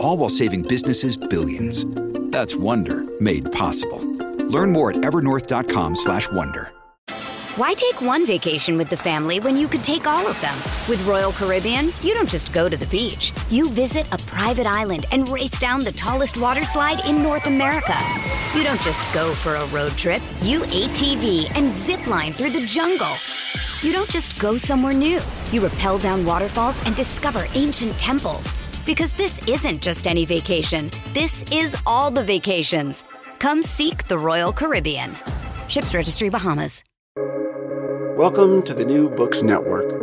All while saving businesses billions. That's Wonder made possible. Learn more at evernorth.com/wonder. Why take one vacation with the family when you could take all of them? With Royal Caribbean, you don't just go to the beach. You visit a private island and race down the tallest water slide in North America. You don't just go for a road trip. You ATV and zip line through the jungle. You don't just go somewhere new. You rappel down waterfalls and discover ancient temples. Because this isn't just any vacation. This is all the vacations. Come seek the Royal Caribbean. Ships Registry Bahamas. Welcome to the New Books Network.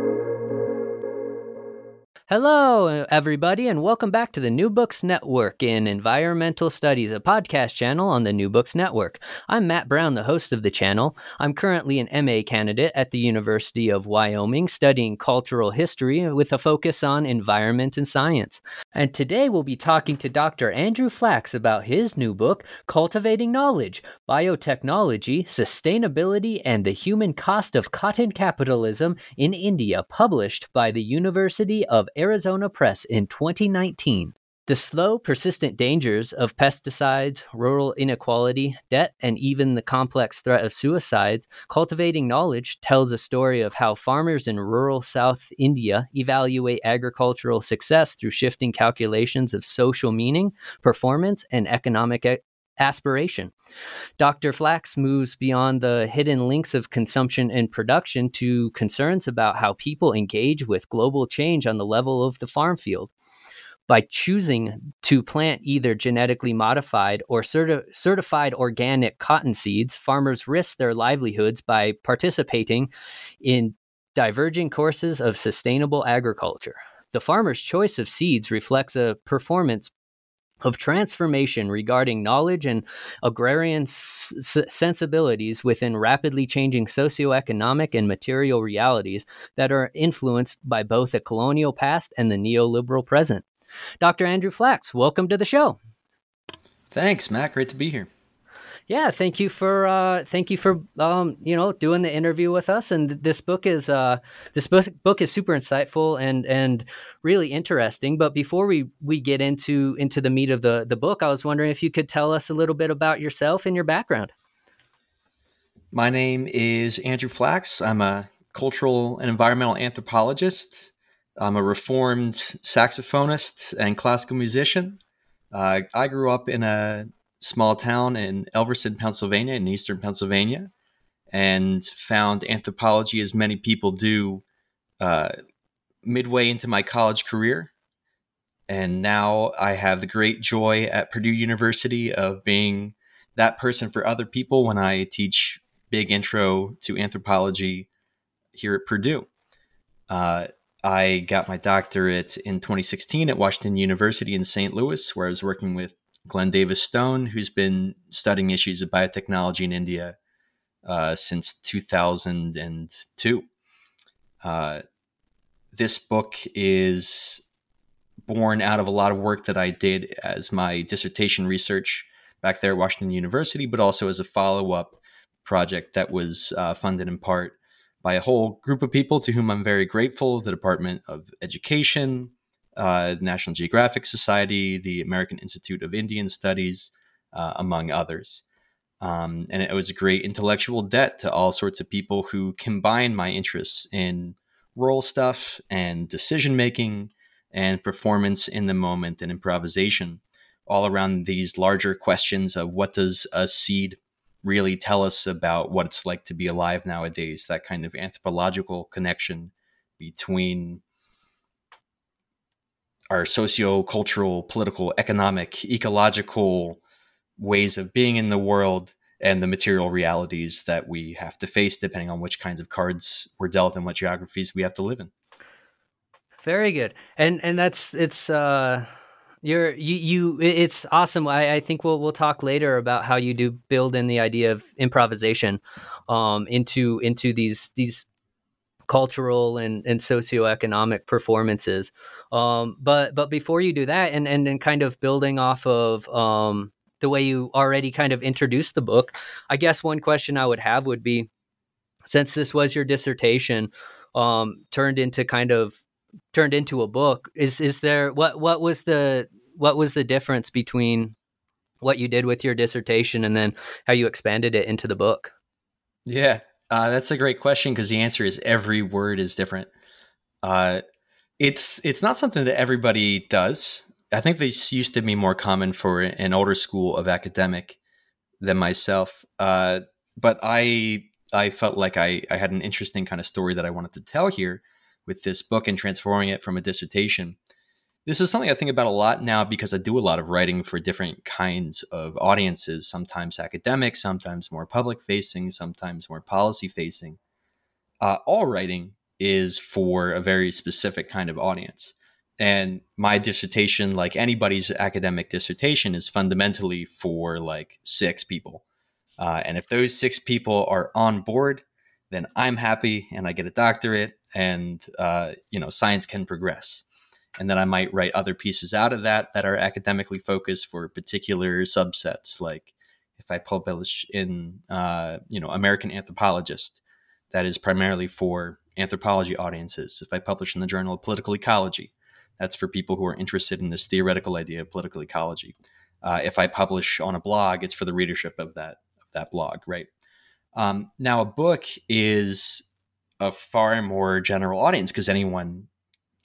Hello, everybody, and welcome back to the New Books Network in Environmental Studies, a podcast channel on the New Books Network. I'm Matt Brown, the host of the channel. I'm currently an MA candidate at the University of Wyoming, studying cultural history with a focus on environment and science. And today we'll be talking to Dr. Andrew Flax about his new book, Cultivating Knowledge Biotechnology, Sustainability, and the Human Cost of Cotton Capitalism in India, published by the University of Arizona Press in 2019. The slow, persistent dangers of pesticides, rural inequality, debt, and even the complex threat of suicides, Cultivating Knowledge tells a story of how farmers in rural South India evaluate agricultural success through shifting calculations of social meaning, performance, and economic aspiration. Dr. Flax moves beyond the hidden links of consumption and production to concerns about how people engage with global change on the level of the farm field. By choosing to plant either genetically modified or certi- certified organic cotton seeds, farmers risk their livelihoods by participating in diverging courses of sustainable agriculture. The farmer's choice of seeds reflects a performance of transformation regarding knowledge and agrarian s- sensibilities within rapidly changing socioeconomic and material realities that are influenced by both the colonial past and the neoliberal present. Dr. Andrew Flax, welcome to the show. Thanks, Matt. Great to be here yeah, thank you for uh, thank you for um, you know doing the interview with us. And this book is uh, this book, book is super insightful and and really interesting. But before we we get into into the meat of the the book, I was wondering if you could tell us a little bit about yourself and your background. My name is Andrew Flax. I'm a cultural and environmental anthropologist. I'm a reformed saxophonist and classical musician. Uh, I grew up in a small town in Elverson, Pennsylvania, in eastern Pennsylvania, and found anthropology, as many people do, uh, midway into my college career. And now I have the great joy at Purdue University of being that person for other people when I teach big intro to anthropology here at Purdue. Uh, I got my doctorate in 2016 at Washington University in St. Louis, where I was working with Glenn Davis Stone, who's been studying issues of biotechnology in India uh, since 2002. Uh, this book is born out of a lot of work that I did as my dissertation research back there at Washington University, but also as a follow up project that was uh, funded in part by a whole group of people to whom I'm very grateful the Department of Education, uh, National Geographic Society, the American Institute of Indian Studies, uh, among others. Um, and it was a great intellectual debt to all sorts of people who combine my interests in role stuff and decision making and performance in the moment and improvisation all around these larger questions of what does a seed really tell us about what it's like to be alive nowadays. That kind of anthropological connection between our socio-cultural, political, economic, ecological ways of being in the world and the material realities that we have to face depending on which kinds of cards we're dealt and what geographies we have to live in. Very good. And and that's it's uh you're you you it's awesome. I, I think we'll we'll talk later about how you do build in the idea of improvisation um into into these these cultural and, and socioeconomic performances. Um, but but before you do that, and and kind of building off of um, the way you already kind of introduced the book, I guess one question I would have would be, since this was your dissertation, um, turned into kind of turned into a book, is is there what what was the what was the difference between what you did with your dissertation and then how you expanded it into the book? Yeah, uh, that's a great question because the answer is every word is different. Uh, it's it's not something that everybody does. I think this used to be more common for an older school of academic than myself. Uh, but I I felt like I, I had an interesting kind of story that I wanted to tell here with this book and transforming it from a dissertation this is something I think about a lot now because I do a lot of writing for different kinds of audiences, sometimes academic, sometimes more public facing, sometimes more policy facing. Uh, all writing is for a very specific kind of audience. And my dissertation, like anybody's academic dissertation, is fundamentally for like six people. Uh, and if those six people are on board, then I'm happy and I get a doctorate and, uh, you know, science can progress and then I might write other pieces out of that that are academically focused for particular subsets. Like if I publish in, uh, you know, American Anthropologist, that is primarily for anthropology audiences. If I publish in the Journal of Political Ecology, that's for people who are interested in this theoretical idea of political ecology. Uh, if I publish on a blog, it's for the readership of that of that blog, right? Um, now, a book is a far more general audience because anyone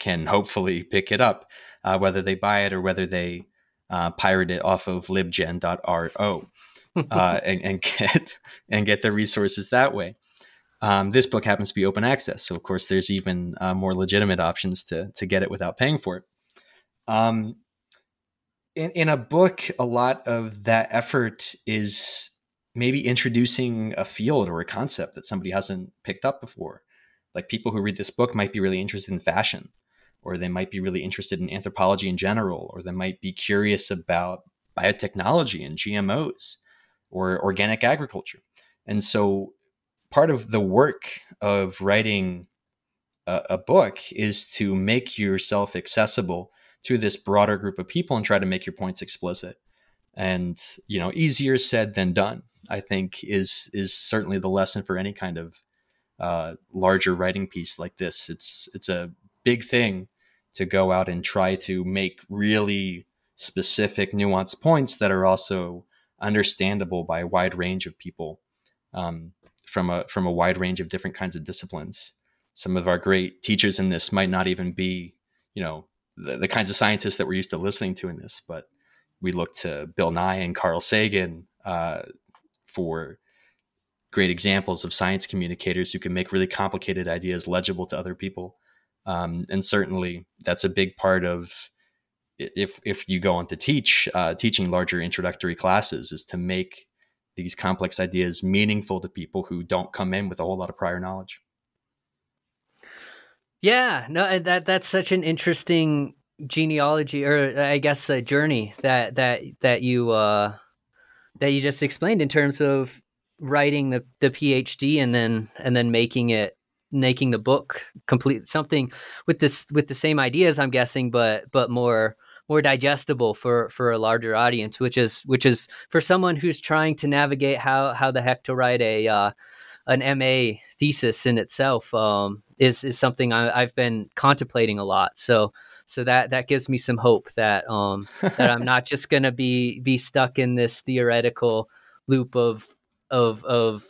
can hopefully pick it up, uh, whether they buy it or whether they uh, pirate it off of libgen.ro uh, and, and, get and get the resources that way. Um, this book happens to be open access, so of course there's even uh, more legitimate options to to get it without paying for it. Um, in, in a book, a lot of that effort is maybe introducing a field or a concept that somebody hasn't picked up before. Like people who read this book might be really interested in fashion, or they might be really interested in anthropology in general, or they might be curious about biotechnology and GMOs or organic agriculture. And so part of the work of writing a, a, book is to make yourself accessible to this broader group of people and try to make your points explicit. And, you know, easier said than done, I think is is certainly the lesson for any kind of uh, larger writing piece like this. It's it's a big thing to go out and try to make really specific, nuanced points that are also understandable by a wide range of people um, from a from a wide range of different kinds of disciplines. Some of our great teachers in this might not even be, you know, the, the kinds of scientists that we're used to listening to in this, but we look to Bill Nye and Carl Sagan uh, for great examples of science communicators who can make really complicated ideas legible to other people. Um, and certainly that's a big part of if if you go on to teach uh, teaching larger introductory classes is to make these complex ideas meaningful to people who don't come in with a whole lot of prior knowledge. Yeah, no, that that's such an interesting genealogy, or I guess a journey that that that you uh, that you just explained in terms of writing the the PhD and then and then making it making the book complete something with this with the same ideas i'm guessing but but more more digestible for for a larger audience which is which is for someone who's trying to navigate how how the heck to write a uh, an ma thesis in itself um, is is something I, have been contemplating a lot. So so that that gives me some hope that um that i'm not just gonna be be stuck in this theoretical loop of of of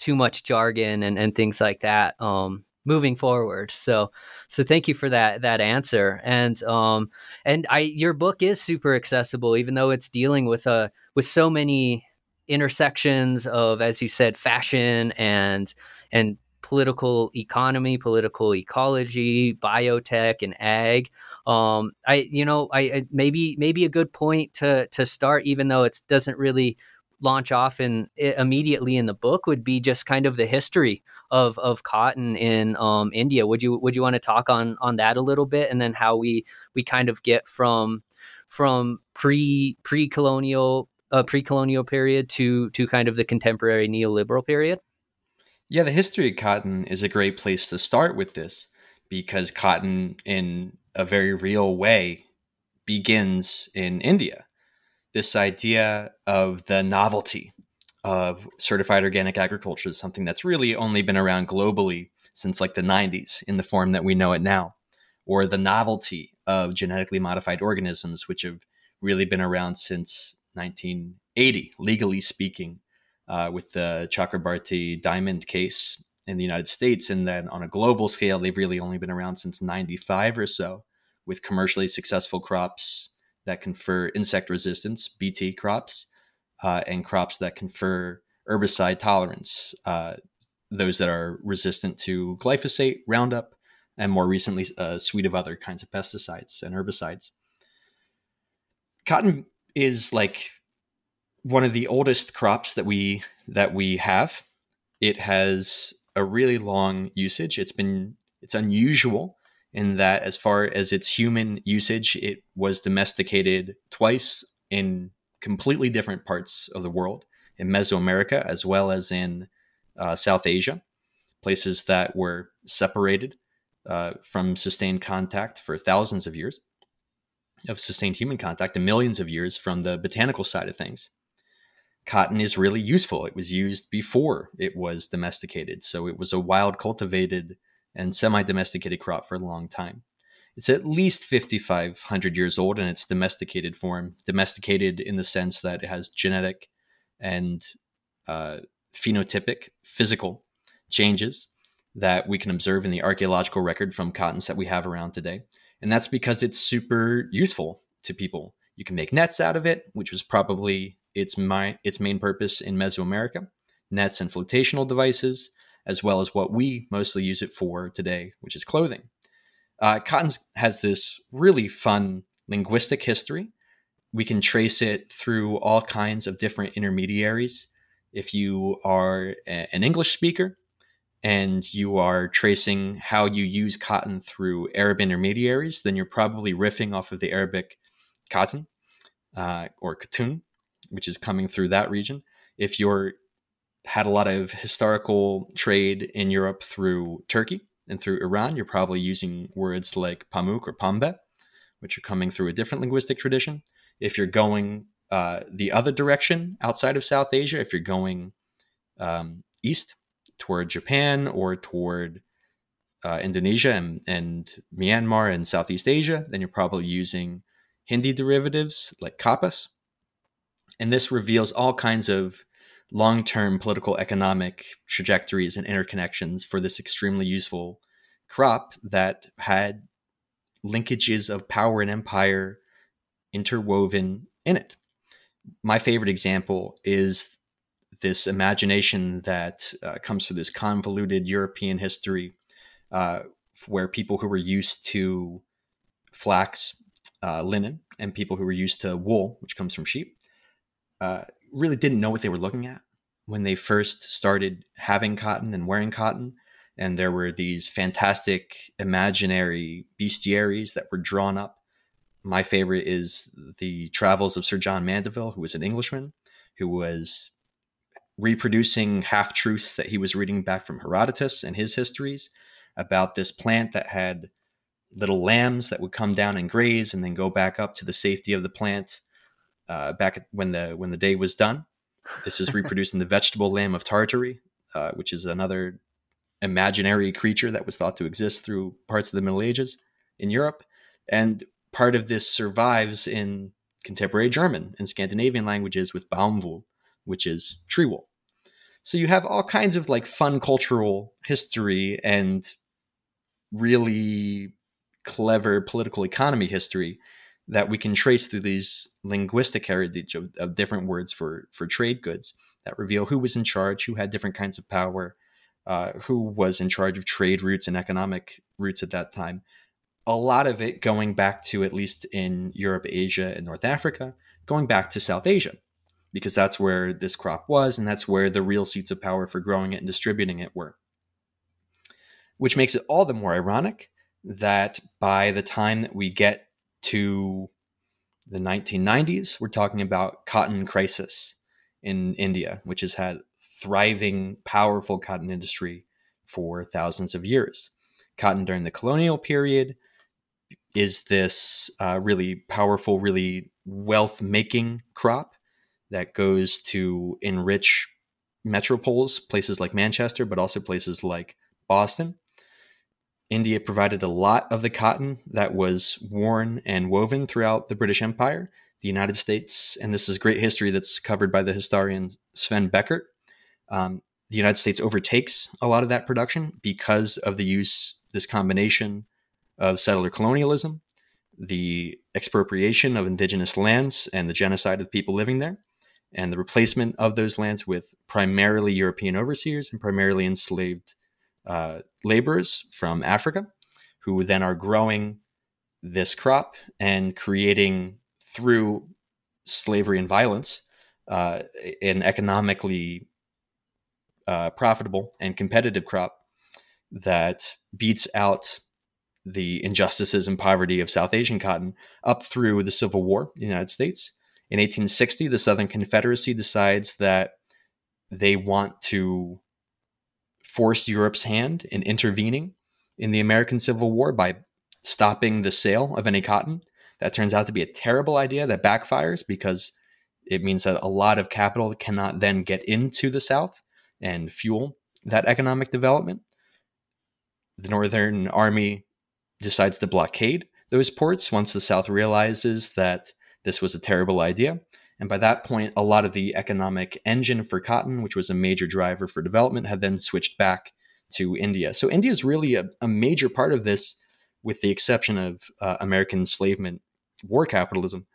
too much jargon and, and things like that um, moving forward. So so thank you for that that answer. And um and I your book is super accessible, even though it's dealing with a uh, with so many intersections of, as you said, fashion and and political economy, political ecology, biotech, and ag. Um, I, you know, I, I maybe maybe a good point to to start, even though it doesn't really launch off in immediately in the book would be just kind of the history of of cotton in um, India. Would you would you want to talk on on that a little bit, and then how we we kind of get from from pre pre colonial uh, pre colonial period to to kind of the contemporary neoliberal period? Yeah, the history of cotton is a great place to start with this because cotton, in a very real way, begins in India this idea of the novelty of certified organic agriculture is something that's really only been around globally since like the 90s in the form that we know it now, or the novelty of genetically modified organisms, which have really been around since 1980, legally speaking, uh, with the Chakrabarty diamond case in the United States. And then on a global scale, they've really only been around since 95 or so, with commercially successful crops that confer insect resistance, BT crops, uh, and crops that confer herbicide tolerance, uh, those that are resistant to glyphosate, Roundup, and more recently a suite of other kinds of pesticides and herbicides. Cotton is like one of the oldest crops that we that we have. It has a really long usage. It's been it's unusual in that as far as its human usage, it was domesticated twice in completely different parts of the world, in Mesoamerica as well as in uh, South Asia, places that were separated uh, from sustained contact for thousands of years, of sustained human contact, and millions of years from the botanical side of things. Cotton is really useful. It was used before it was domesticated. So it was a wild cultivated and semi domesticated crop for a long time. It's at least 5,500 years old in its domesticated form, domesticated in the sense that it has genetic and uh, phenotypic physical changes that we can observe in the archaeological record from cottons that we have around today. And that's because it's super useful to people. You can make nets out of it, which was probably its, my, its main purpose in Mesoamerica nets and flotational devices as well as what we mostly use it for today, which is clothing. Uh, cotton has this really fun linguistic history. We can trace it through all kinds of different intermediaries. If you are a, an English speaker and you are tracing how you use cotton through Arab intermediaries, then you're probably riffing off of the Arabic cotton uh, or katun, which is coming through that region. If you're had a lot of historical trade in Europe through Turkey and through Iran. You're probably using words like pamuk or pambe, which are coming through a different linguistic tradition. If you're going uh, the other direction outside of South Asia, if you're going um, east toward Japan or toward uh, Indonesia and, and, Myanmar and Southeast Asia, then you're probably using Hindi derivatives like kapas. And this reveals all kinds of long term political economic trajectories and interconnections for this extremely useful crop that had linkages of power and empire interwoven in it. My favorite example is this imagination that uh, comes through this convoluted European history uh, where people who were used to flax, uh, linen, and people who were used to wool, which comes from sheep, uh, really didn't know what they were looking at when they first started having cotton and wearing cotton. And there were these fantastic imaginary bestiaries that were drawn up. My favorite is the travels of Sir John Mandeville, who was an Englishman, who was reproducing half truths that he was reading back from Herodotus and his histories about this plant that had little lambs that would come down and graze and then go back up to the safety of the plant uh, back when the when the day was done. This is reproducing the vegetable lamb of Tartary, uh, which is another imaginary creature that was thought to exist through parts of the Middle Ages in Europe, and part of this survives in contemporary German and Scandinavian languages with Baumwoll, which is tree wool. So you have all kinds of like fun cultural history and really clever political economy history that we can trace through these linguistic heritage of, of different words for for trade goods that reveal who was in charge, who had different kinds of power, uh, who was in charge of trade routes and economic routes at that time. A lot of it going back to at least in Europe, Asia, and North Africa, going back to South Asia, because that's where this crop was, and that's where the real seats of power for growing it and distributing it were. Which makes it all the more ironic that by the time that we get to the 1990s, we're talking about cotton crisis in India, which has had thriving, powerful cotton industry for thousands of years. Cotton during the colonial period is this uh, really powerful, really wealth making crop that goes to enrich metropoles, places like Manchester, but also places like Boston. India provided a lot of the cotton that was worn and woven throughout the British Empire. The United States, and this is great history that's covered by the historian Sven Beckert. Um, the United States overtakes a lot of that production because of the use, this combination of settler colonialism, the expropriation of indigenous lands, and the genocide of people living there, and the replacement of those lands with primarily European overseers and primarily enslaved uh, laborers from Africa who then are growing this crop and creating through slavery and violence uh, an economically uh, profitable and competitive crop that beats out the injustices and poverty of South Asian cotton up through the Civil War in the United States. In 1860, the Southern Confederacy decides that they want to forced Europe's hand in intervening in the American Civil War by stopping the sale of any cotton. That turns out to be a terrible idea that backfires because it means that a lot of capital cannot then get into the South and fuel that economic development. The Northern Army decides to blockade those ports once the South realizes that this was a terrible idea. And by that point, a lot of the economic engine for cotton, which was a major driver for development, had then switched back to India. So India is really a, a, major part of this, with the exception of uh, American enslavement, war capitalism.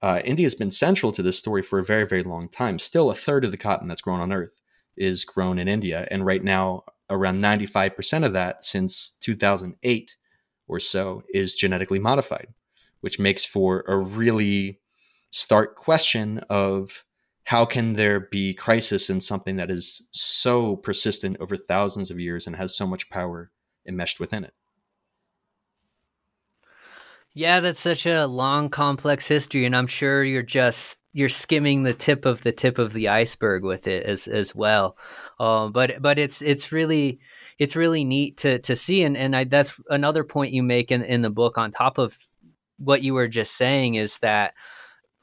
Uh, India has been central to this story for a very, very long time. Still, a third of the cotton that's grown on Earth is grown in India. And right now, around 95% of that since 2008 or so is genetically modified, which makes for a really stark question of how can there be crisis in something that is so persistent over thousands of years and has so much power enmeshed within it? Yeah, that's such a long, complex history, and I'm sure you're just you're skimming the tip of the tip of the iceberg with it as as well. Um, but but it's it's really it's really neat to to see, and and I, that's another point you make in in the book. On top of what you were just saying, is that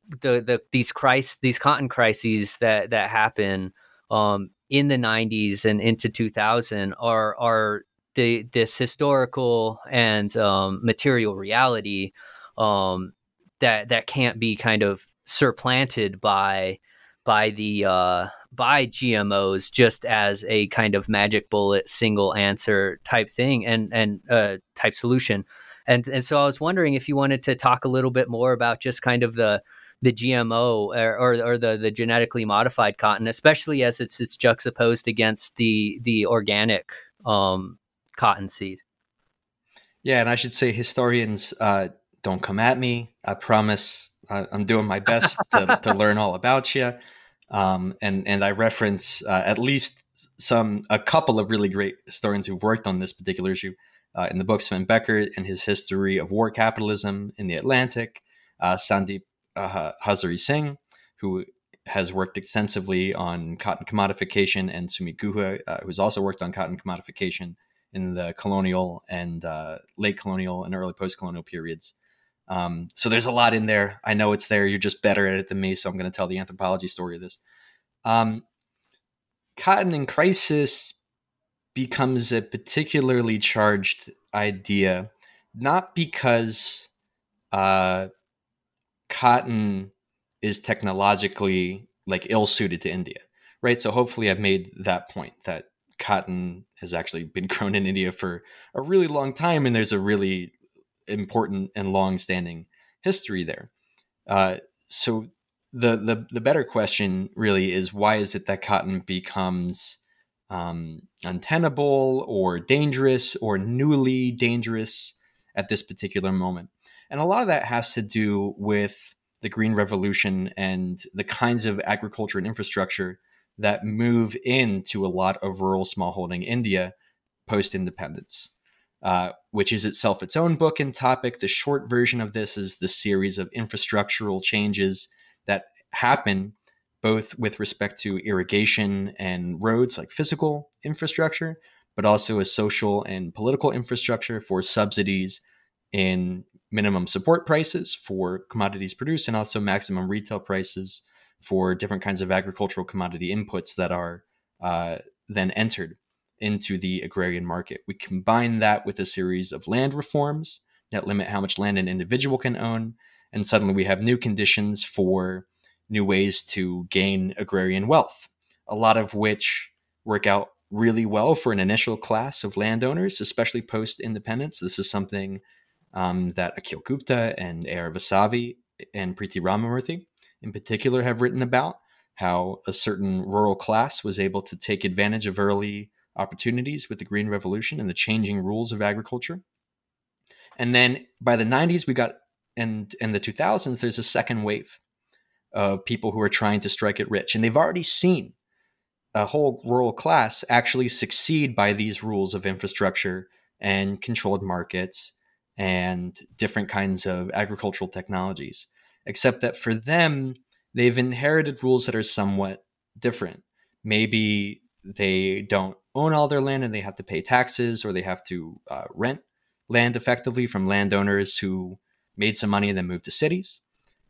the the these crisis these cotton crises that that happen um, in the 90s and into 2000 are are the this historical and um, material reality um, that that can't be kind of supplanted by by the uh, by GMOs just as a kind of magic bullet single answer type thing and and uh, type solution. And and so I was wondering if you wanted to talk a little bit more about just kind of the the GMO or, or, or, the, the genetically modified cotton, especially as it's it's juxtaposed against the the organic um, cotton seed. Yeah, and I should say historians uh, don't come at me. I promise I, am doing my best to, to, learn all about you. Um, and and I reference uh, at least some a couple of really great historians who've worked on this particular issue uh, in the book. Sven Beckert and his history of war capitalism in the Atlantic. Uh, Sandip uh, Hazareesingh, who has worked extensively on cotton commodification, and Sumit Guha, uh, who's also worked on cotton commodification in the colonial and uh, late colonial and early post colonial periods. Um, so there's a lot in there. I know it's there. You're just better at it than me, so I'm going to tell the anthropology story of this. Um, cotton in crisis becomes a particularly charged idea, not because uh, cotton is technologically like ill suited to India, right? So hopefully I've made that point that cotton has actually been grown in India for a really long time, and there's a really important and long standing history there. Uh, so the, the the better question really is why is it that cotton becomes um, untenable or dangerous or newly dangerous at this particular moment? And a lot of that has to do with the Green Revolution and the kinds of agriculture and infrastructure that move into a lot of rural smallholding India post independence, uh, which is itself its own book and topic. The short version of this is the series of infrastructural changes that happen both with respect to irrigation and roads, like physical infrastructure, but also a social and political infrastructure for subsidies in minimum support prices for commodities produced and also maximum retail prices for different kinds of agricultural commodity inputs that are uh, then entered into the agrarian market. We combine that with a series of land reforms that limit how much land an individual can own, and suddenly we have new conditions for new ways to gain agrarian wealth, a lot of which work out really well for an initial class of landowners, especially post independence. This is something um, that Akhil Gupta and A.R. Vasavi and Priti Ramamurthy in particular have written about how a certain rural class was able to take advantage of early opportunities with the Green Revolution and the changing rules of agriculture. And then by the 90s, we got, and in the 2000s, there's a second wave of people who are trying to strike it rich. And they've already seen a whole rural class actually succeed by these rules of infrastructure and controlled markets and different kinds of agricultural technologies, except that for them, they've inherited rules that are somewhat different. Maybe they don't own all their land and they have to pay taxes or they have to uh, rent land effectively from landowners who made some money and then moved to cities.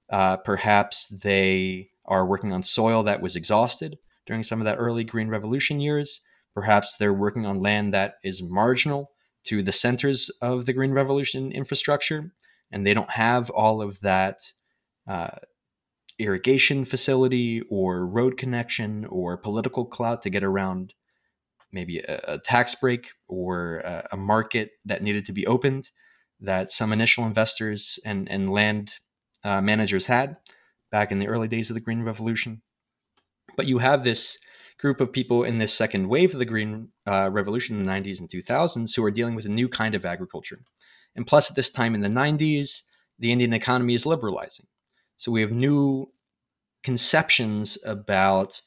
Uh, perhaps they are working on soil that was exhausted during some of that early Green Revolution years. Perhaps they're working on land that is marginal to the centers of the Green Revolution infrastructure, and they don't have all of that uh, irrigation facility or road connection or political clout to get around maybe a, a tax break or a, a, market that needed to be opened that some initial investors and, and land uh, managers had back in the early days of the Green Revolution. But you have this group of people in this second wave of the Green uh, Revolution in the 90s and 2000s who are dealing with a new kind of agriculture. And plus, at this time in the 90s, the Indian economy is liberalizing. So we have new conceptions about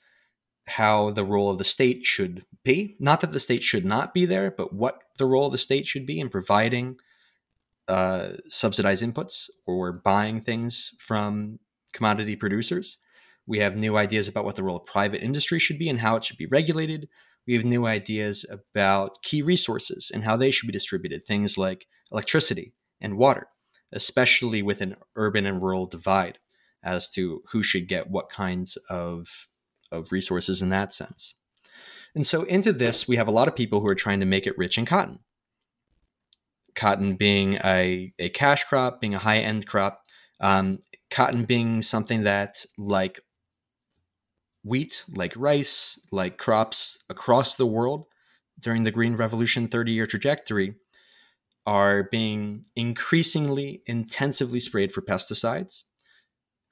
how the role of the state should be. Not that the state should not be there, but what the role of the state should be in providing uh, subsidized inputs or buying things from commodity producers. We have new ideas about what the role of private industry should be and how it should be regulated. We have new ideas about key resources and how they should be distributed, things like electricity and water, especially with an urban and rural divide as to who should get what kinds of, of resources in that sense. And so, into this, we have a lot of people who are trying to make it rich in cotton. Cotton being a, a cash crop, being a high end crop, um, cotton being something that, like wheat, like rice, like crops across the world during the Green Revolution 30 year trajectory are being increasingly intensively sprayed for pesticides.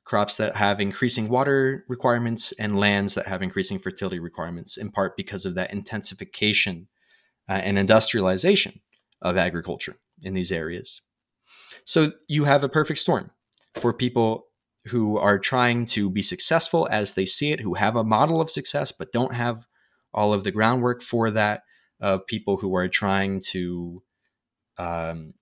Crops that have increasing water requirements and lands that have increasing fertility requirements, in part because of that intensification uh, and industrialization of agriculture in these areas. So you have a perfect storm for people who are trying to be successful as they see it, who have a model of success but don't have all of the groundwork for that, of people who are trying to um,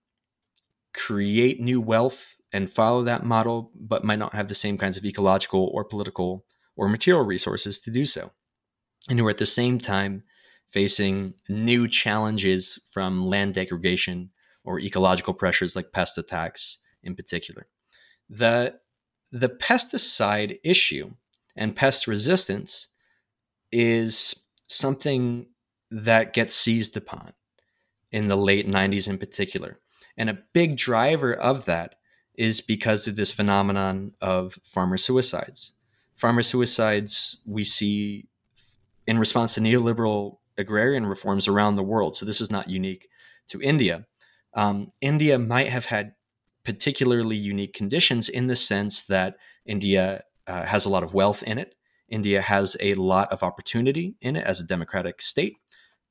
create new wealth and follow that model, but might not have the same kinds of ecological or political or material resources to do so, and who are at the same time facing new challenges from land degradation or ecological pressures like pest attacks in particular. The the pesticide issue and pest resistance is something that gets seized upon in the late 90s in particular. And a big driver of that is because of this phenomenon of farmer suicides. Farmer suicides we see in response to neoliberal agrarian reforms around the world. So this is not unique to India. Um, India might have had particularly unique conditions in the sense that India uh, has a lot of wealth in it. India has a lot of opportunity in it as a democratic state.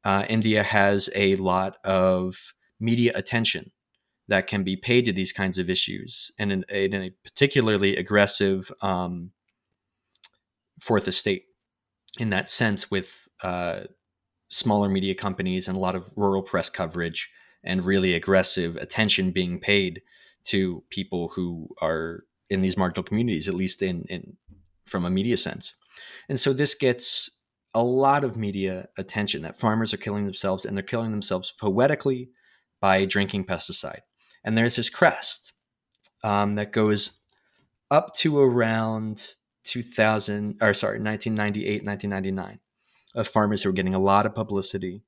Uh, India has a lot of media attention that can be paid to these kinds of issues, and in, in a particularly aggressive um, fourth estate in that sense, with uh, smaller media companies and a lot of rural press coverage and really aggressive attention being paid to people who are in these marginal communities, at least in, in from a media sense. And so this gets a lot of media attention that farmers are killing themselves and they're killing themselves poetically by drinking pesticide. And there's this crest um, that goes up to around 2000 or sorry 1998 1999 of farmers who are getting a lot of publicity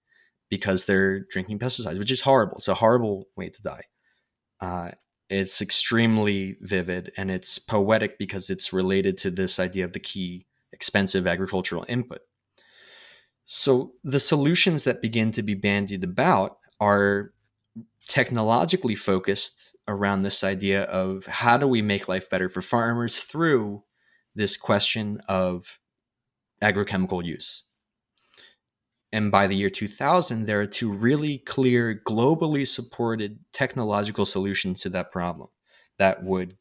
because they're drinking pesticides which is horrible it's a horrible way to die uh, it's extremely vivid and it's poetic because it's related to this idea of the key expensive agricultural input so the solutions that begin to be bandied about are technologically focused around this idea of how do we make life better for farmers through this question of agrochemical use. And by the year 2000, there are two really clear, globally supported technological solutions to that problem that would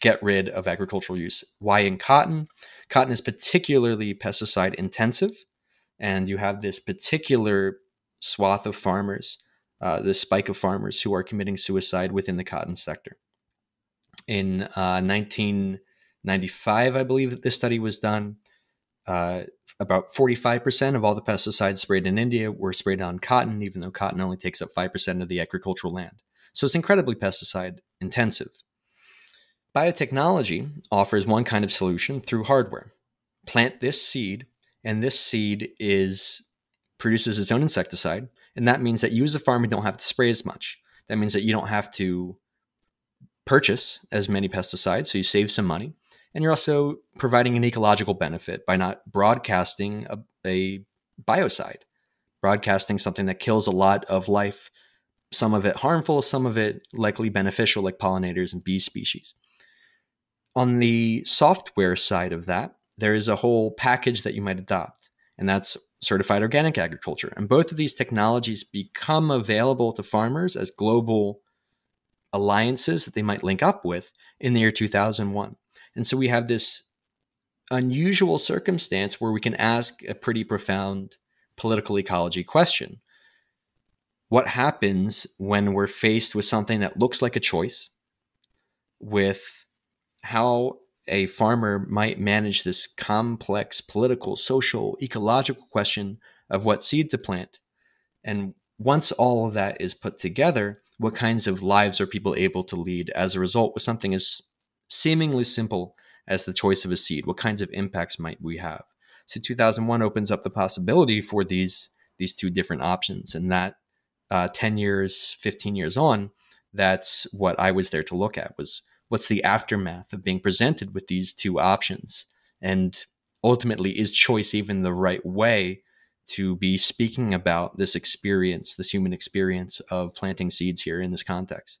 get rid of agricultural use. Why in cotton? Cotton is particularly pesticide intensive, and you have this particular swath of farmers, uh, this spike of farmers who are committing suicide within the cotton sector. In uh, 19 95, I believe that this study was done. Uh, about 45% of all the pesticides sprayed in India were sprayed on cotton, even though cotton only takes up 5% of the agricultural land. So it's incredibly pesticide intensive. Biotechnology offers one kind of solution through hardware. Plant this seed, and this seed is produces its own insecticide, and that means that you as a farmer don't have to spray as much. That means that you don't have to purchase as many pesticides, so you save some money and you're also providing an ecological benefit by not broadcasting a, a biocide, broadcasting something that kills a lot of life, some of it harmful, some of it likely beneficial, like pollinators and bee species. On the software side of that, there is a whole package that you might adopt, and that's certified organic agriculture. And both of these technologies become available to farmers as global alliances that they might link up with in the year 2001. And so we have this unusual circumstance where we can ask a pretty profound political ecology question. What happens when we're faced with something that looks like a choice, with how a farmer might manage this complex political, social, ecological question of what seed to plant? And once all of that is put together, what kinds of lives are people able to lead as a result with something as seemingly simple as the choice of a seed? What kinds of impacts might we have? So 2001 opens up the possibility for these these two different options, and that uh, 10 years, 15 years on, that's what I was there to look at was what's the aftermath of being presented with these two options, and ultimately is choice even the right way to be speaking about this experience, this human experience of planting seeds here in this context?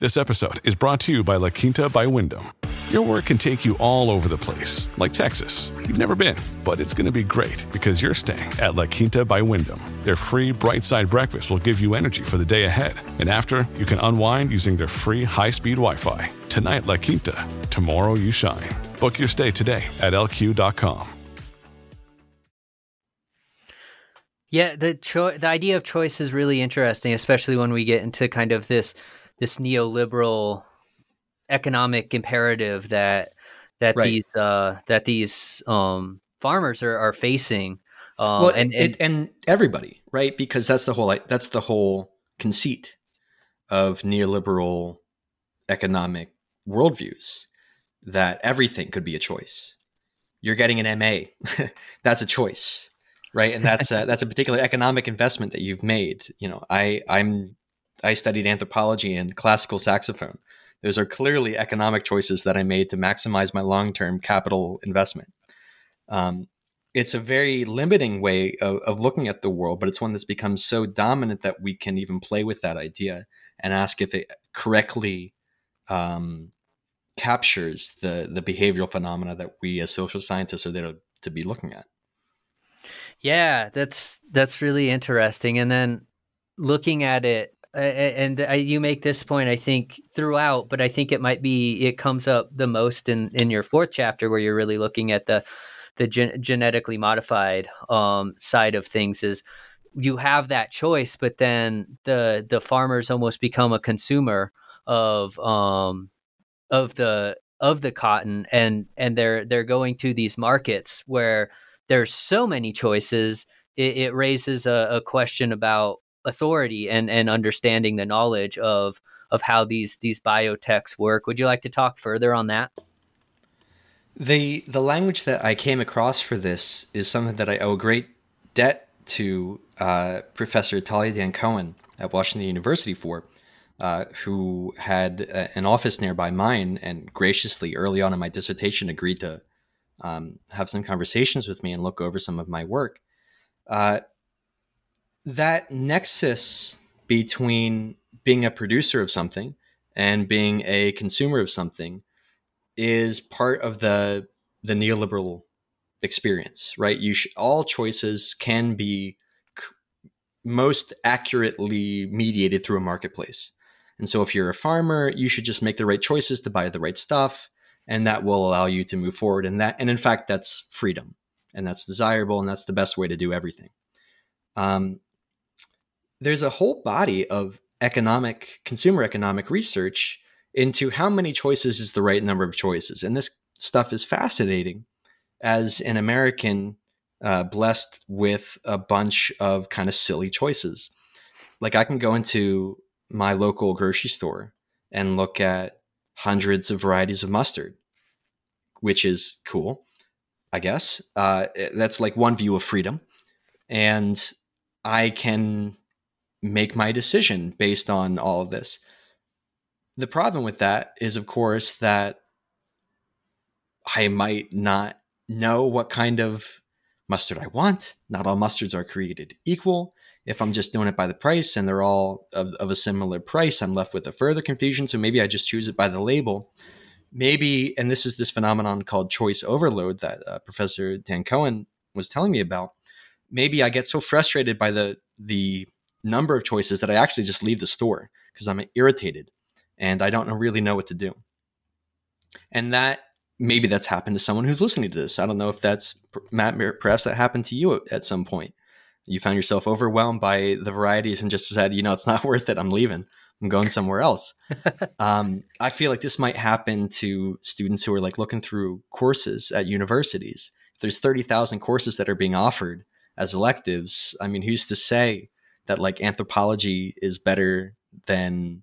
This episode is brought to you by La Quinta by Wyndham. Your work can take you all over the place, like Texas. You've never been, but it's going to be great because you're staying at La Quinta by Wyndham. Their free bright side breakfast will give you energy for the day ahead. And after, you can unwind using their free high speed Wi Fi. Tonight, La Quinta. Tomorrow, you shine. Book your stay today at lq.com. Yeah, the cho- the idea of choice is really interesting, especially when we get into kind of this this neoliberal economic imperative that that right. these uh, that these um, farmers are, are facing. Um, well, and, and, and everybody, right? Because that's the whole that's the whole conceit of neoliberal economic worldviews that everything could be a choice. You're getting an MA, that's a choice, right? And that's a, that's a particular economic investment that you've made. You know, I I'm I studied anthropology and classical saxophone. Those are clearly economic choices that I made to maximize my long term capital investment. Um, it's a very limiting way of, of, looking at the world, but it's one that's become so dominant that we can even play with that idea and ask if it correctly um, captures the the behavioral phenomena that we as social scientists are there to, to be looking at. Yeah, that's that's really interesting. And then looking at it and you make this point, I think, throughout, but I think it might be it comes up the most in in your fourth chapter where you're really looking at the the gen- genetically modified um, side of things. Is you have that choice, but then the the farmers almost become a consumer of um of the of the cotton, and and they're they're going to these markets where there's so many choices. It, it raises a, a question about authority and and understanding the knowledge of of how these these biotechs work. Would you like to talk further on that? The the language that I came across for this is something that I owe great debt to uh, Professor Talia Dan Cohen at Washington University for, uh, who had a, an office nearby mine and graciously early on in my dissertation agreed to um, have some conversations with me and look over some of my work. Uh, that nexus between being a producer of something and being a consumer of something is part of the the neoliberal experience, right? You sh- all choices can be c- most accurately mediated through a marketplace. And so if you're a farmer, you should just make the right choices to buy the right stuff and that will allow you to move forward and that and in fact that's freedom and that's desirable and that's the best way to do everything. Um, there's a whole body of economic consumer economic research into how many choices is the right number of choices. And this stuff is fascinating as an american uh, blessed with a bunch of kind of silly choices. Like i can go into my local grocery store and look at hundreds of varieties of mustard which is cool i guess. Uh, that's like one view of freedom. And i can make my decision based on all of this. The problem with that is, of course, that I might not know what kind of mustard I want. Not all mustards are created equal. If I'm just doing it by the price and they're all of, of a similar price, I'm left with a further confusion. So maybe I just choose it by the label. Maybe, and this is this phenomenon called choice overload that uh, Professor Dan Cohen was telling me about. Maybe I get so frustrated by the the number of choices that I actually just leave the store because I'm irritated and I don't really know what to do. And that maybe that's happened to someone who's listening to this. I don't know if that's Matt, perhaps that happened to you at some point. You found yourself overwhelmed by the varieties and just said, you know, it's not worth it. I'm leaving. I'm going somewhere else. um, I feel like this might happen to students who are like looking through courses at universities. If there's 30,000 courses that are being offered as electives, I mean, who's to say that like anthropology is better than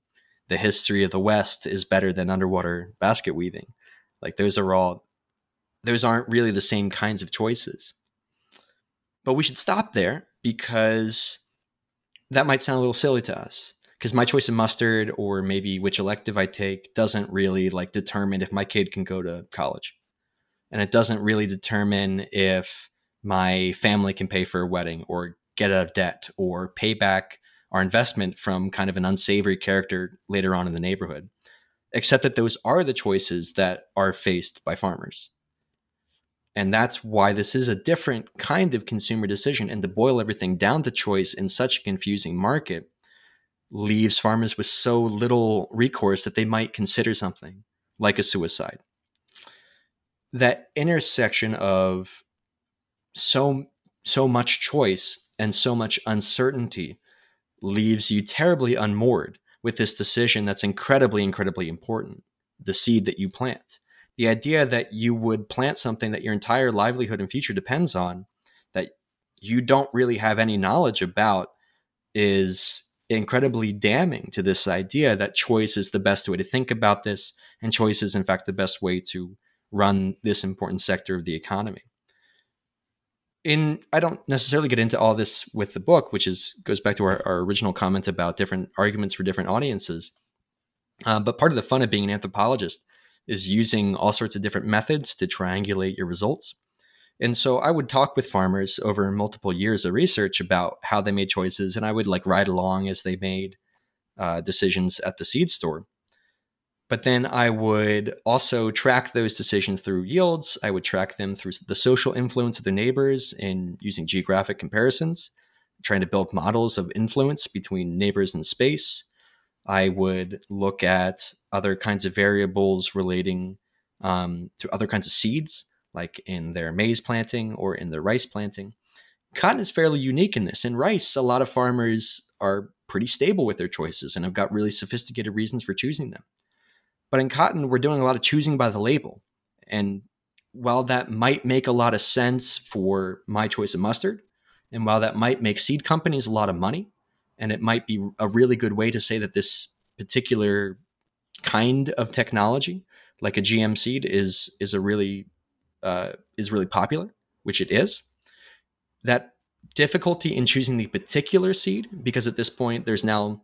the history of the West is better than underwater basket weaving. Like those are all those aren't really the same kinds of choices. But we should stop there because that might sound a little silly to us. Because my choice of mustard or maybe which elective I take doesn't really like determine if my kid can go to college. And it doesn't really determine if my family can pay for a wedding or get out of debt or pay back our investment from kind of an unsavory character later on in the neighborhood. except that those are the choices that are faced by farmers. And that's why this is a different kind of consumer decision. And to boil everything down to choice in such a confusing market leaves farmers with so little recourse that they might consider something like a suicide. That intersection of so so much choice and so much uncertainty leaves you terribly unmoored with this decision that's incredibly incredibly important the seed that you plant. The idea that you would plant something that your entire livelihood and future depends on that you don't really have any knowledge about is incredibly damning to this idea that choice is the best way to think about this and choice is in fact the best way to run this important sector of the economy in i don't necessarily get into all this with the book which is goes back to our, our original comment about different arguments for different audiences uh, but part of the fun of being an anthropologist is using all sorts of different methods to triangulate your results. And so I would talk with farmers over multiple years of research about how they made choices, and I would like ride along as they made uh, decisions at the seed store. But then I would also track those decisions through yields. I would track them through the social influence of their neighbors and using geographic comparisons, trying to build models of influence between neighbors and space. I would look at other kinds of variables relating um, to other kinds of seeds, like in their maize planting or in their rice planting. Cotton is fairly unique in this. In rice, a lot of farmers are pretty stable with their choices and have got really sophisticated reasons for choosing them. But in cotton, we're doing a lot of choosing by the label. And while that might make a lot of sense for my choice of mustard, and while that might make seed companies a lot of money, and it might be a really good way to say that this particular kind of technology, like a GM seed, is is a really uh, is really popular, which it is. That difficulty in choosing the particular seed, because at this point there's now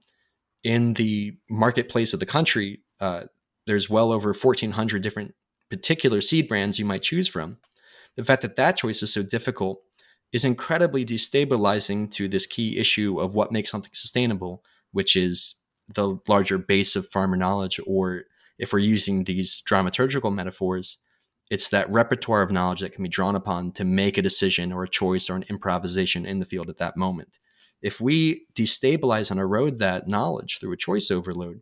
in the marketplace of the country, uh, there's well over 1,400 different particular seed brands you might choose from. The fact that that choice is so difficult is incredibly destabilizing to this key issue of what makes something sustainable, which is the larger base of farmer knowledge. Or if we're using these dramaturgical metaphors, it's that repertoire of knowledge that can be drawn upon to make a decision or a choice or an improvisation in the field at that moment. If we destabilize and erode that knowledge through a choice overload,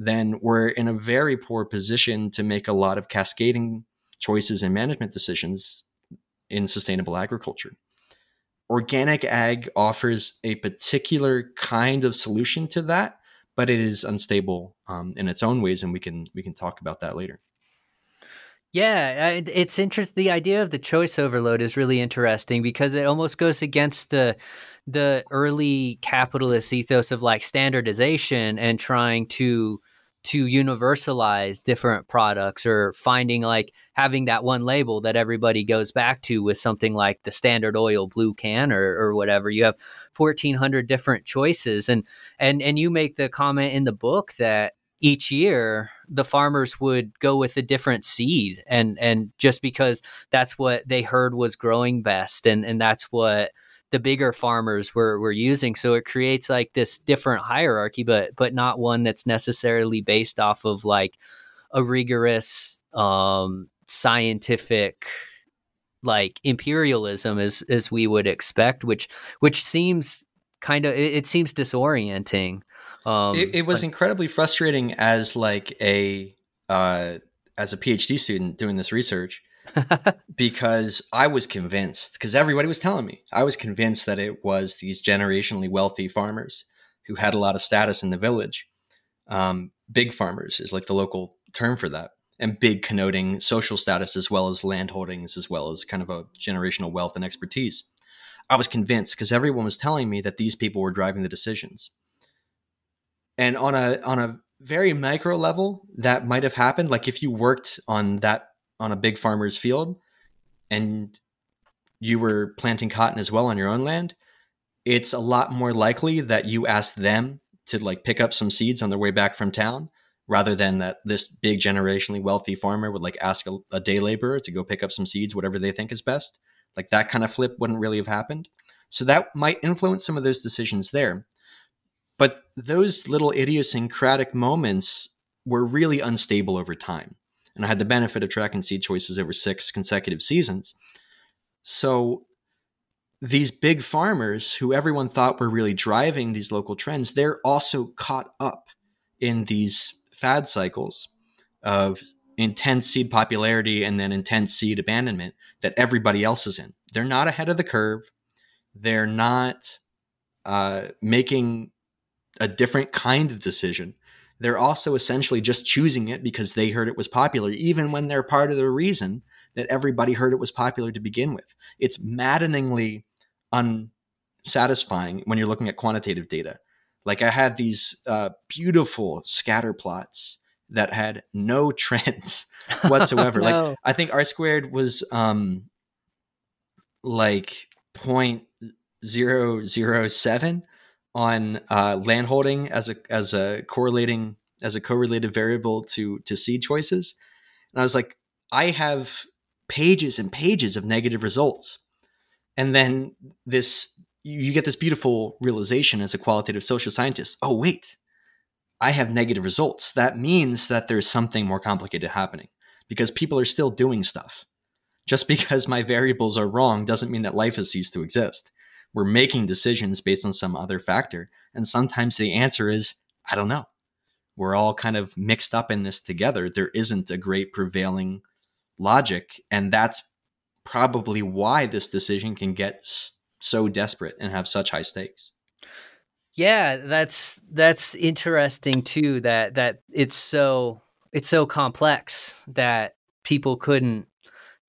then we're in a very poor position to make a lot of cascading choices and management decisions in sustainable agriculture organic ag offers a particular kind of solution to that, but it is unstable um, in its own ways, and we can we can talk about that later. Yeah, it's interesting. The idea of the choice overload is really interesting because it almost goes against the the early capitalist ethos of like standardization and trying to to universalize different products or finding like having that one label that everybody goes back to with something like the standard oil blue can or, or whatever. You have 1400 different choices and and and you make the comment in the book that each year the farmers would go with a different seed and and just because that's what they heard was growing best and and that's what the bigger farmers were were using. So it creates like this different hierarchy, but but not one that's necessarily based off of like a rigorous um, scientific like imperialism as as we would expect, which which seems kind of it, it seems disorienting. Um, it, it was incredibly frustrating as like a uh, as a PhD student doing this research because I was convinced, because everybody was telling me, I was convinced that it was these generationally wealthy farmers who had a lot of status in the village. Um, big farmers is like the local term for that. And big connoting social status as well as land holdings, as well as kind of a generational wealth and expertise. I was convinced because everyone was telling me that these people were driving the decisions. And on a on a very micro level, that might have happened. Like if you worked on that on a big farmer's field and you were planting cotton as well on your own land, it's a lot more likely that you asked them to like pick up some seeds on their way back from town rather than that this big generationally wealthy farmer would like ask a, a day laborer to go pick up some seeds, whatever they think is best. Like that kind of flip wouldn't really have happened. So that might influence some of those decisions there. But those little idiosyncratic moments were really unstable over time. And I had the benefit of tracking seed choices over six consecutive seasons. So these big farmers who everyone thought were really driving these local trends, they're also caught up in these fad cycles of intense seed popularity and then intense seed abandonment that everybody else is in. They're not ahead of the curve. They're not uh, making a different kind of decision. They're also essentially just choosing it because they heard it was popular, even when they're part of the reason that everybody heard it was popular to begin with. It's maddeningly unsatisfying when you're looking at quantitative data. Like I had these uh, beautiful scatter plots that had no trends whatsoever. no. Like I think R squared was um like point zero zero seven on uh, land holding as a as a correlating as a correlated variable to to seed choices, and I was like, I have pages and pages of negative results, and then this you get this beautiful realization as a qualitative social scientist. Oh wait, I have negative results. That means that there's something more complicated happening because people are still doing stuff. Just because my variables are wrong doesn't mean that life has ceased to exist. We're making decisions based on some other factor. And sometimes the answer is, I don't know. We're all kind of mixed up in this together. There isn't a great prevailing logic. And that's probably why this decision can get so desperate and have such high stakes. Yeah, that's that's interesting too. That that it's so it's so complex that people couldn't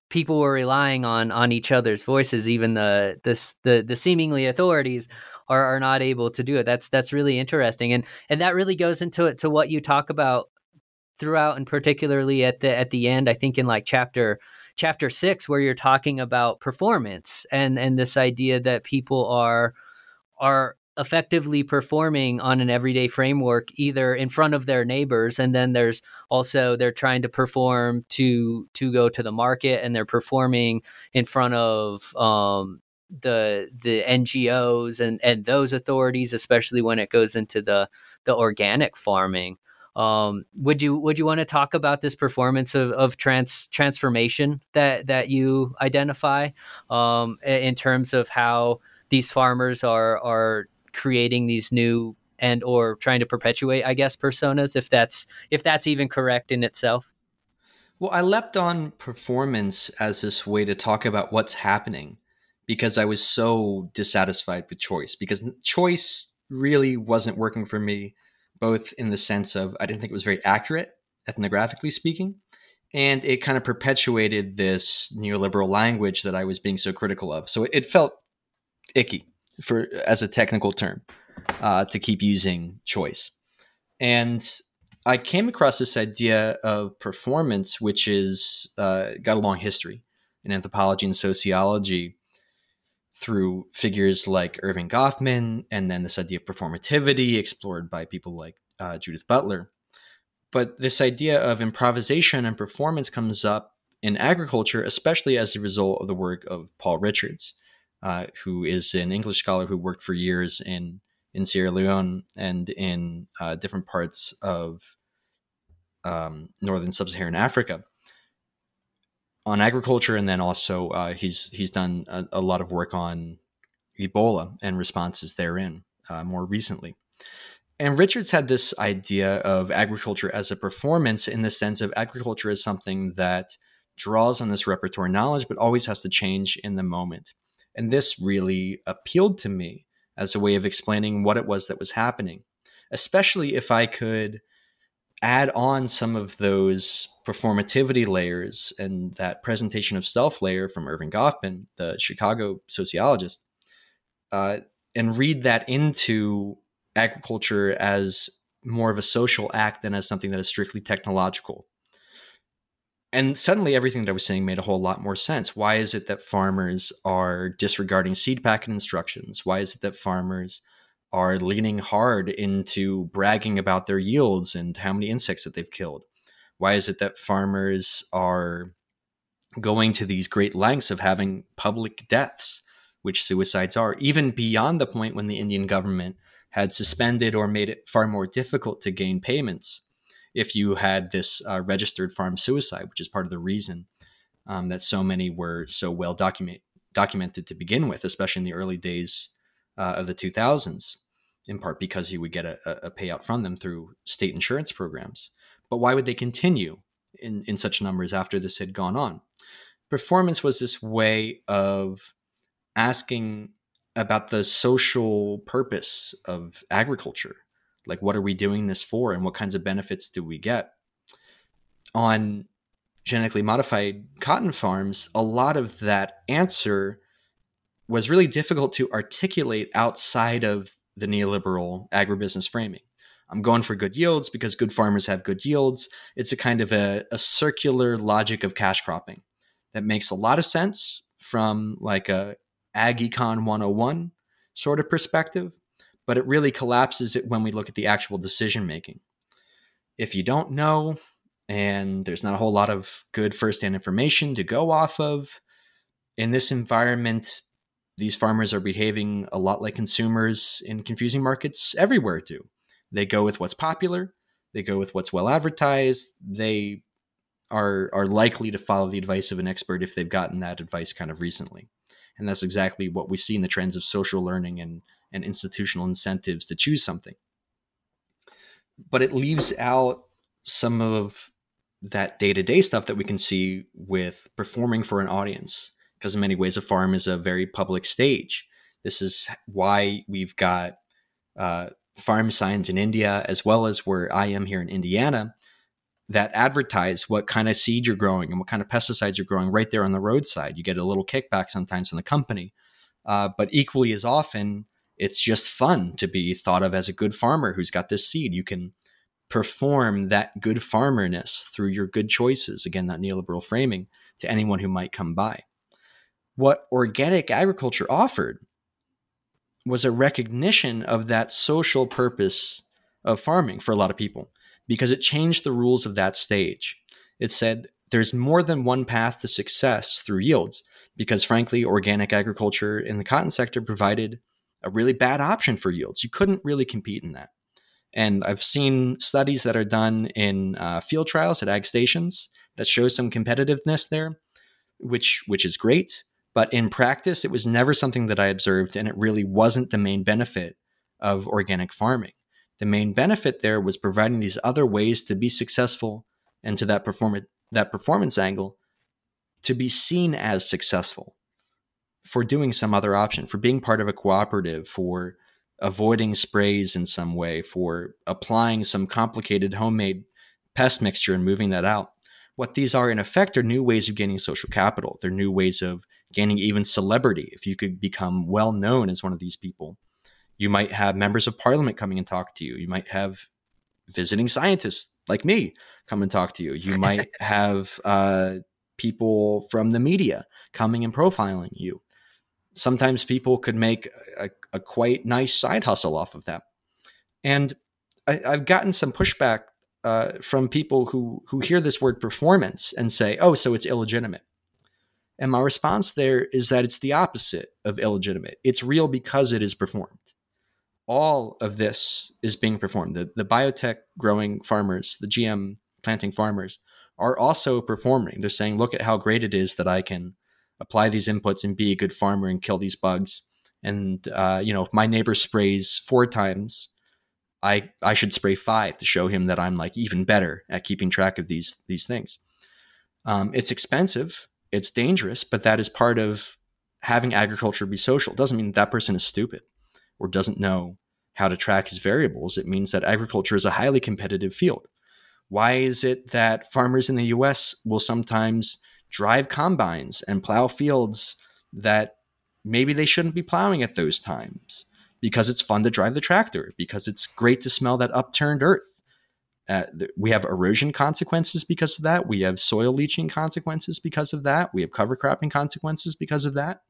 people were relying on on each other's voices. Even the the the, the seemingly authorities are, are not able to do it. That's that's really interesting, and and that really goes into it to what you talk about throughout, and particularly at the at the end. I think in like chapter chapter six, where you're talking about performance and and this idea that people are are effectively performing on an everyday framework either in front of their neighbors and then there's also they're trying to perform to to go to the market and they're performing in front of um, the the NGOs and and those authorities especially when it goes into the the organic farming. Um, would you would you want to talk about this performance of, of trans transformation that that you identify um, in terms of how these farmers are are creating these new and or trying to perpetuate i guess personas if that's if that's even correct in itself? Well i leapt on performance as this way to talk about what's happening because i was so dissatisfied with choice because choice really wasn't working for me both in the sense of i didn't think it was very accurate ethnographically speaking and it kind of perpetuated this neoliberal language that i was being so critical of. So it felt icky for as a technical term uh, to keep using choice. And I came across this idea of performance, which is uh, got a long history in anthropology and sociology through figures like Erving Goffman, and then this idea of performativity explored by people like uh, Judith Butler. But this idea of improvisation and performance comes up in agriculture, especially as a result of the work of Paul Richards uh, who is an English scholar who worked for years in in Sierra Leone and in uh, different parts of um, northern sub-Saharan Africa on agriculture, and then also uh, he's he's done a, a, lot of work on Ebola and responses therein uh, more recently. And Richards had this idea of agriculture as a performance in the sense of agriculture as something that draws on this repertoire knowledge, but always has to change in the moment. And this really appealed to me as a way of explaining what it was that was happening, especially if I could add on some of those performativity layers and that presentation of self layer from Erving Goffman, the Chicago sociologist, uh, and read that into agriculture as more of a social act than as something that is strictly technological. And suddenly everything that I was saying made a whole lot more sense. Why is it that farmers are disregarding seed packet instructions? Why is it that farmers are leaning hard into bragging about their yields and how many insects that they've killed? Why is it that farmers are going to these great lengths of having public deaths, which suicides are, even beyond the point when the Indian government had suspended or made it far more difficult to gain payments? If you had this uh, registered farm suicide, which is part of the reason um, that so many were so well document, documented to begin with, especially in the early days uh, of the 2000s, in part because you would get a, a payout from them through state insurance programs. But why would they continue in, in such numbers after this had gone on? Performance was this way of asking about the social purpose of agriculture. Like, what are we doing this for, and what kinds of benefits do we get? On genetically modified cotton farms, a lot of that answer was really difficult to articulate outside of the neoliberal agribusiness framing. I'm going for good yields because good farmers have good yields. It's a kind of a, a circular logic of cash cropping that makes a lot of sense from like a ag econ 101 sort of perspective, but it really collapses it when we look at the actual decision making. If you don't know, and there's not a whole lot of good firsthand information to go off of, in this environment, these farmers are behaving a lot like consumers in confusing markets everywhere do. They go with what's popular, they go with what's well advertised, they are are likely to follow the advice of an expert if they've gotten that advice kind of recently. And that's exactly what we see in the trends of social learning and, and institutional incentives to choose something. But it leaves out some of that day to day stuff that we can see with performing for an audience. Because in many ways, a farm is a very public stage. This is why we've got uh, farm signs in India, as well as where I am here in Indiana, that advertise what kind of seed you're growing and what kind of pesticides you're growing right there on the roadside. You get a little kickback sometimes from the company, uh, but equally as often, it's just fun to be thought of as a good farmer who's got this seed. You can perform that good farmerness through your good choices. Again, that neoliberal framing to anyone who might come by. What organic agriculture offered was a recognition of that social purpose of farming for a lot of people because it changed the rules of that stage. It said there's more than one path to success through yields, because frankly, organic agriculture in the cotton sector provided a really bad option for yields. You couldn't really compete in that. And I've seen studies that are done in uh, field trials at ag stations that show some competitiveness there, which which is great. But in practice, it was never something that I observed, and it really wasn't the main benefit of organic farming. The main benefit there was providing these other ways to be successful and to that perform- that performance angle to be seen as successful for doing some other option, for being part of a cooperative, for avoiding sprays in some way, for applying some complicated homemade pest mixture and moving that out. What these are, in effect, are new ways of gaining social capital. They're new ways of gaining even celebrity. If you could become well known as one of these people, you might have members of parliament coming and talk to you. You might have visiting scientists like me come and talk to you. You might have uh, people from the media coming and profiling you. Sometimes people could make a, a quite nice side hustle off of that. And I, have gotten some pushback uh, from people who who hear this word performance and say, "Oh, so it's illegitimate." And my response there is that it's the opposite of illegitimate. It's real because it is performed all of this is being performed. The, the biotech growing farmers, the GM planting farmers, are also performing. They're saying, look at how great it is that I can apply these inputs and be a good farmer and kill these bugs. And uh, you know, if my neighbor sprays four times, I I should spray five to show him that I'm like even better at keeping track of these these things. Um, it's expensive, it's dangerous, but that is part of having agriculture be social. It doesn't mean that, that person is stupid or doesn't know how to track his variables, it means that agriculture is a highly competitive field. Why is it that farmers in the US will sometimes drive combines and plow fields that maybe they shouldn't be plowing at those times? Because it's fun to drive the tractor, because it's great to smell that upturned earth. Uh, we have erosion consequences because of that. We have soil leaching consequences because of that. We have cover cropping consequences because of that.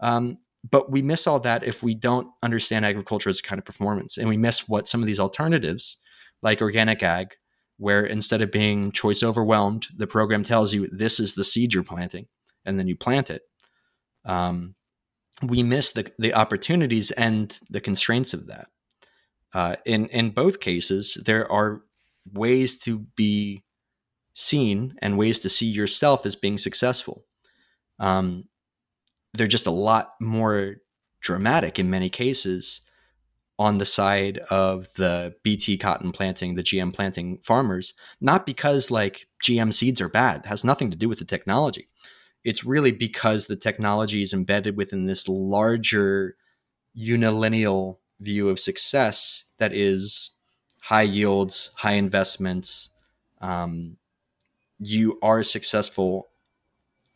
Um, but we miss all that if we don't understand agriculture as a kind of performance and we miss what some of these alternatives like organic ag where instead of being choice overwhelmed the program tells you this is the seed you're planting and then you plant it um, we miss the, the opportunities and the constraints of that uh, in in both cases there are ways to be seen and ways to see yourself as being successful. Um, they're just a lot more dramatic in many cases on the side of the BT cotton planting, the GM planting farmers, not because like GM seeds are bad, it has nothing to do with the technology. It's really because the technology is embedded within this larger unilineal view of success that is high yields, high investments. Um, you are successful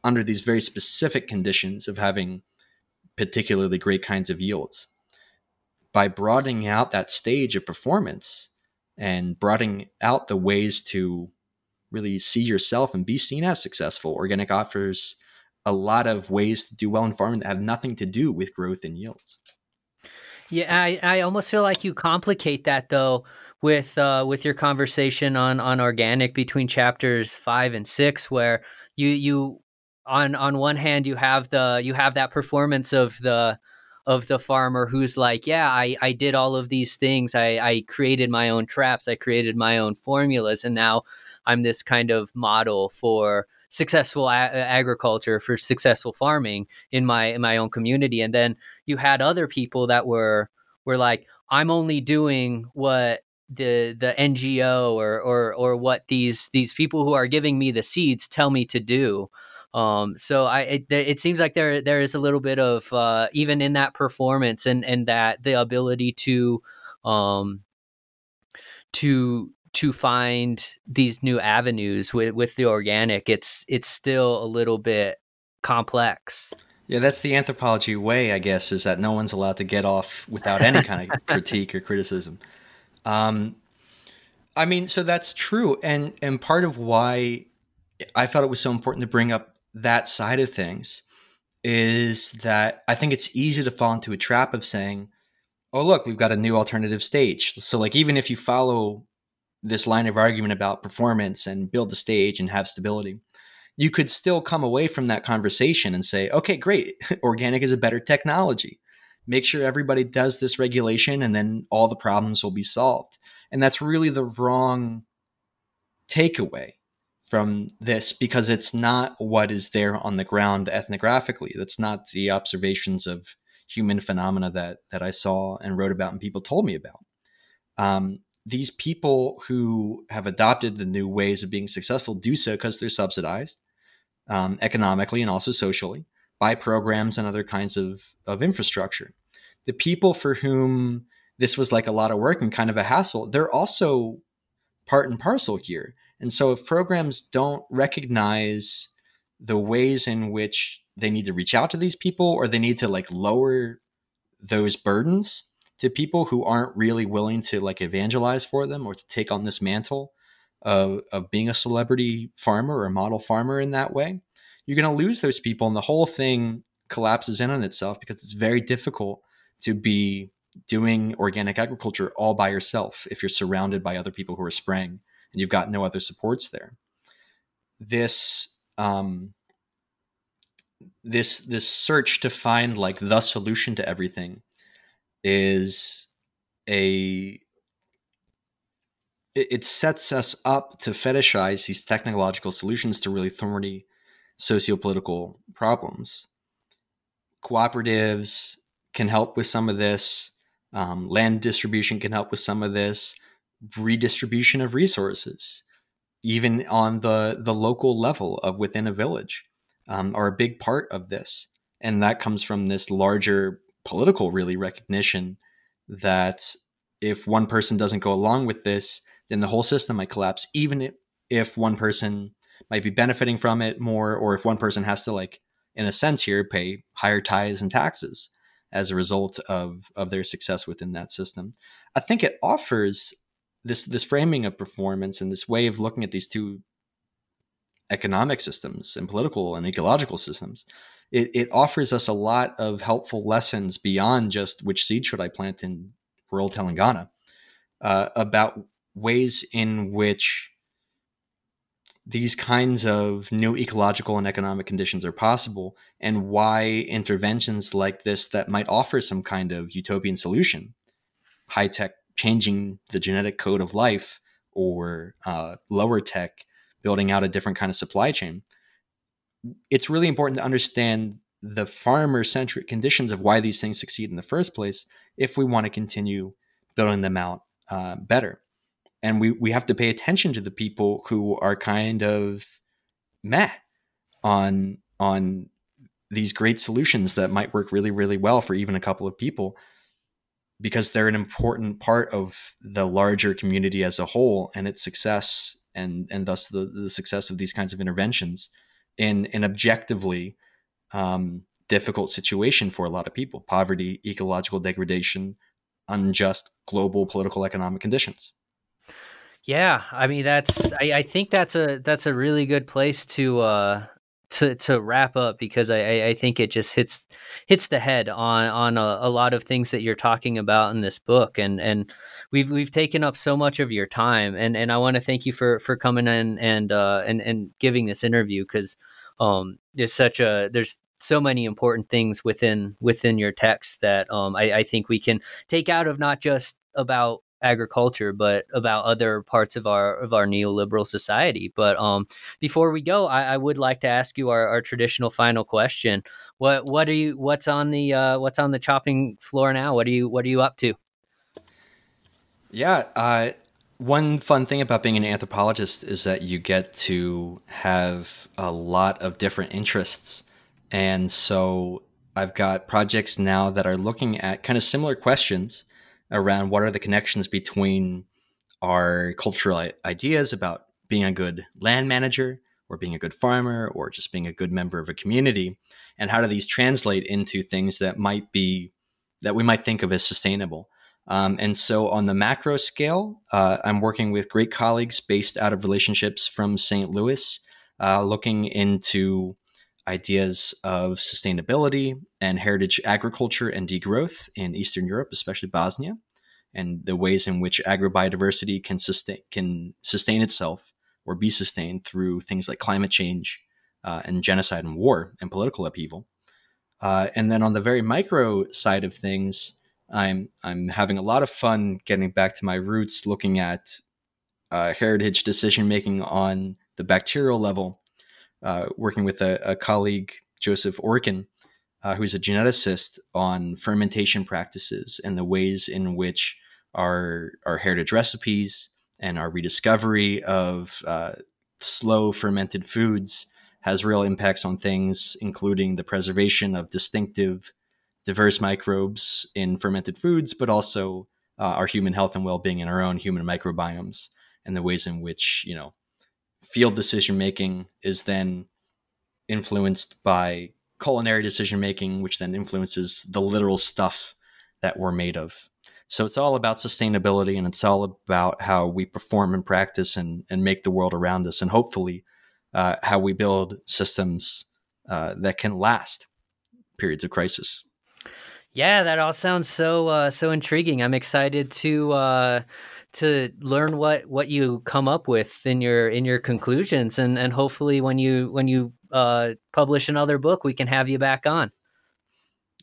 under these very specific conditions of having particularly great kinds of yields by broadening out that stage of performance and broadening out the ways to really see yourself and be seen as successful, organic offers a lot of ways to do well in farming that have nothing to do with growth and yields. Yeah, I, I almost feel like you complicate that though with uh, with your conversation on on organic between chapters five and six, where you you on on one hand you have the you have that performance of the of the farmer who's like, yeah, I, I did all of these things. I, I created my own traps. I created my own formulas. And now I'm this kind of model for successful a- agriculture, for successful farming in my, in my own community. And then you had other people that were, were like, I'm only doing what the the NGO or or or what these these people who are giving me the seeds tell me to do. Um, so I it, it, seems like there there is a little bit of uh, even in that performance and and that the ability to um, to to find these new avenues with with the organic. It's it's still a little bit complex. Yeah, that's the anthropology way, I guess, is that no one's allowed to get off without any kind of critique or criticism. Um, I mean, so that's true, and and part of why I felt it was so important to bring up that side of things is that I think it's easy to fall into a trap of saying, oh, look, we've got a new alternative stage. So, like, even if you follow this line of argument about performance and build the stage and have stability, you could still come away from that conversation and say, okay, great, organic is a better technology. Make sure everybody does this regulation and then all the problems will be solved. And that's really the wrong takeaway from this because it's not what is there on the ground ethnographically. That's not the observations of human phenomena that that I saw and wrote about and people told me about. Um, these people who have adopted the new ways of being successful do so because they're subsidized um, economically and also socially by programs and other kinds of, of infrastructure. The people for whom this was like a lot of work and kind of a hassle, they're also part and parcel here. And so if programs don't recognize the ways in which they need to reach out to these people or they need to like lower those burdens to people who aren't really willing to like evangelize for them or to take on this mantle of, of being a celebrity farmer or model farmer in that way, you're going to lose those people and the whole thing collapses in on itself because it's very difficult to be doing organic agriculture all by yourself if you're surrounded by other people who are spraying and you've got no other supports there. This um, this this search to find like the solution to everything is a it, it sets us up to fetishize these technological solutions to really thorny sociopolitical problems. Cooperatives can help with some of this. Um, land distribution can help with some of this redistribution of resources, even on the the local level of within a village, um, are a big part of this, and that comes from this larger political really recognition that if one person doesn't go along with this, then the whole system might collapse, even if one person might be benefiting from it more, or if one person has to like, in a sense, here pay higher tithes and taxes as a result of of their success within that system. I think it offers this this framing of performance and this way of looking at these two economic systems and political and ecological systems it, it offers us a lot of helpful lessons beyond just which seed should i plant in rural telangana uh, about ways in which these kinds of new ecological and economic conditions are possible and why interventions like this that might offer some kind of utopian solution high tech changing the genetic code of life or uh, lower tech building out a different kind of supply chain. It's really important to understand the farmer centric conditions of why these things succeed in the first place if we want to continue building them out uh, better. And we, we have to pay attention to the people who are kind of meh on on these great solutions that might work really, really well for even a couple of people because they're an important part of the larger community as a whole and its success and and thus the, the success of these kinds of interventions in an objectively um, difficult situation for a lot of people. Poverty ecological degradation unjust global political economic conditions. Yeah i mean that's I, I think that's a that's a really good place to uh to to wrap up because I, I think it just hits hits the head on on a, a, lot of things that you're talking about in this book and and we've we've taken up so much of your time and and I want to thank you for for coming in and uh and and giving this interview because um there's such a there's so many important things within within your text that um I, I think we can take out of not just about agriculture, but about other parts of our of our neoliberal society. But um, before we go, I, I would like to ask you our, our, traditional final question. What what are you what's on the uh, what's on the chopping floor now? What are you what are you up to? Yeah, uh, one fun thing about being an anthropologist is that you get to have a lot of different interests, and so I've got projects now that are looking at kind of similar questions around what are the connections between our cultural ideas about being a good land manager or being a good farmer or just being a good member of a community? And how do these translate into things that might be that we might think of as sustainable? Um, and so on the macro scale uh, i'm working with great colleagues based out of relationships from st louis uh, looking into ideas of sustainability and heritage agriculture and degrowth in Eastern Europe, especially Bosnia, and the ways in which agrobiodiversity can sustain can sustain itself or be sustained through things like climate change uh, and genocide and war and political upheaval. Uh, and then on the very micro side of things, I'm I'm having a lot of fun getting back to my roots, looking at uh, heritage decision making on the bacterial level uh, working with a, a, colleague, Joseph Orkin, uh, who's a geneticist on fermentation practices and the ways in which our, our heritage recipes and our rediscovery of uh, slow fermented foods has real impacts on things, including the preservation of distinctive, diverse microbes in fermented foods, but also uh, our human health and well-being in our own human microbiomes and the ways in which you know field decision making is then influenced by culinary decision making, which then influences the literal stuff that we're made of. So it's all about sustainability and it's all about how we perform and practice and, and make the world around us, and hopefully uh, how we build systems uh, that can last periods of crisis. Yeah, that all sounds so uh, so intriguing. I'm excited to uh, to learn what what you come up with in your in your conclusions. And and hopefully when you when you uh, publish another book we can have you back on.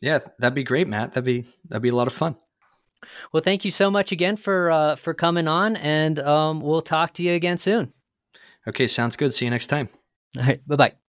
Yeah that'd be great matt. That'd be that'd be a lot of fun. Well thank you so much again for uh, for coming on and um, we'll talk to you again soon. Okay sounds good. See you next time. All right bye-bye